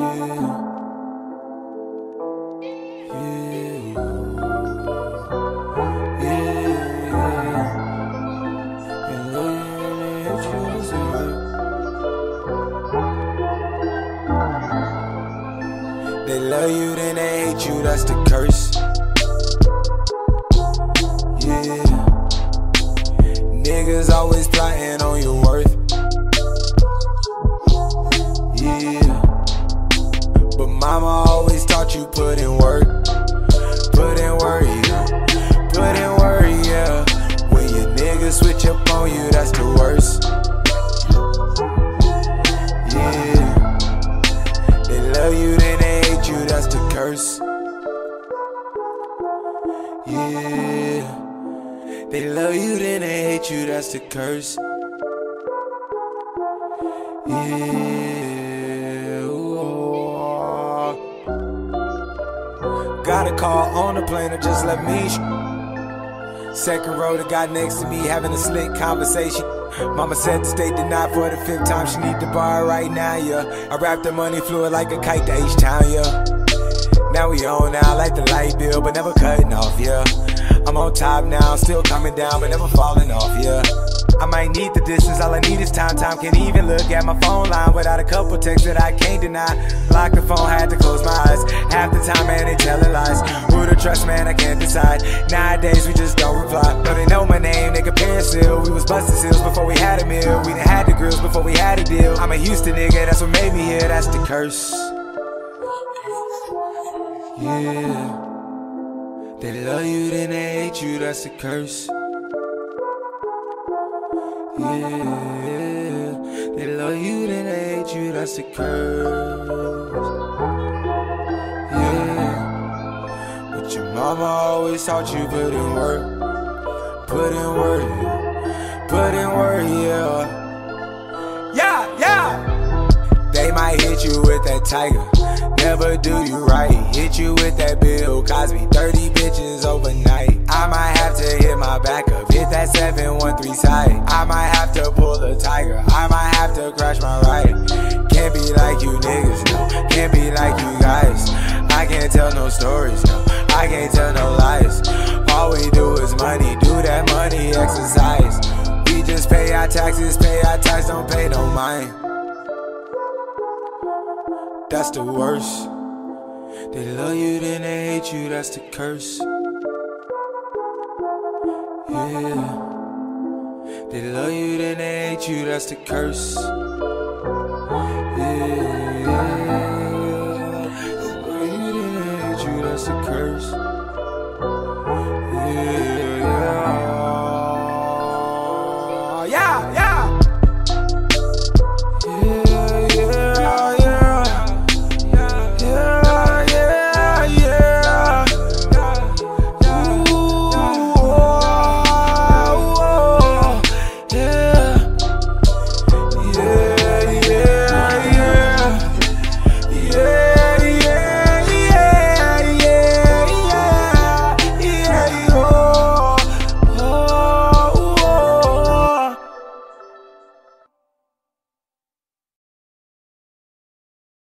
They love you, then they hate you, that's the curse. Yeah. Niggas always plotting on your worth. Mama always taught you put in work. Put in work, yeah. Put in work, yeah. When your niggas switch up on you, that's the worst. Yeah. They love you, then they hate you, that's the curse. Yeah. They love you, then they hate you, that's the curse. Yeah. Got a call on the plane, or just let me. Sh- Second row, the guy next to me having a slick conversation. Mama said to stay denied for the fifth time. She need the bar right now, yeah. I wrapped the money fluid like a kite to H Town, yeah. Now we on now like the light bill, but never cutting off, yeah. I'm on top now, still coming down, but never falling off, yeah. I might need the distance, all I need is time. Time can't even look at my phone line without a couple texts that I can't deny. Lock the phone, had to close my eyes. Half the time, man, they telling lies. Who to trust, man, I can't decide. Nowadays, we just don't reply. Though they know my name, they compare still. We was busting seals before we had a meal. We done had the grills before we had a deal. I'm a Houston nigga, that's what made me here, that's the curse. Yeah. They love you, then they hate you, that's a curse. Yeah. They love you, then they hate you, that's a curse. Yeah. But your mama always taught you put in work. Put in work. Put in work, yeah. Yeah, yeah. They might hit you with that tiger. Never do you right. Hit you with that Bill Cosby. 30 overnight. I might have to hit my back up. Hit that 713 side. I might have to pull the tiger. I might have to crash my ride. Can't be like you niggas, no. Can't be like you guys. I can't tell no stories, no. I can't tell no lies. All we do is money. Do that money exercise. We just pay our taxes, pay our tax, don't pay no mind. That's the worst. They love you, then they hate you, that's the curse. Yeah. They love you, then they hate you, that's the curse. Yeah. They love you, then they hate you, that's the curse. Yeah. Yeah. yeah.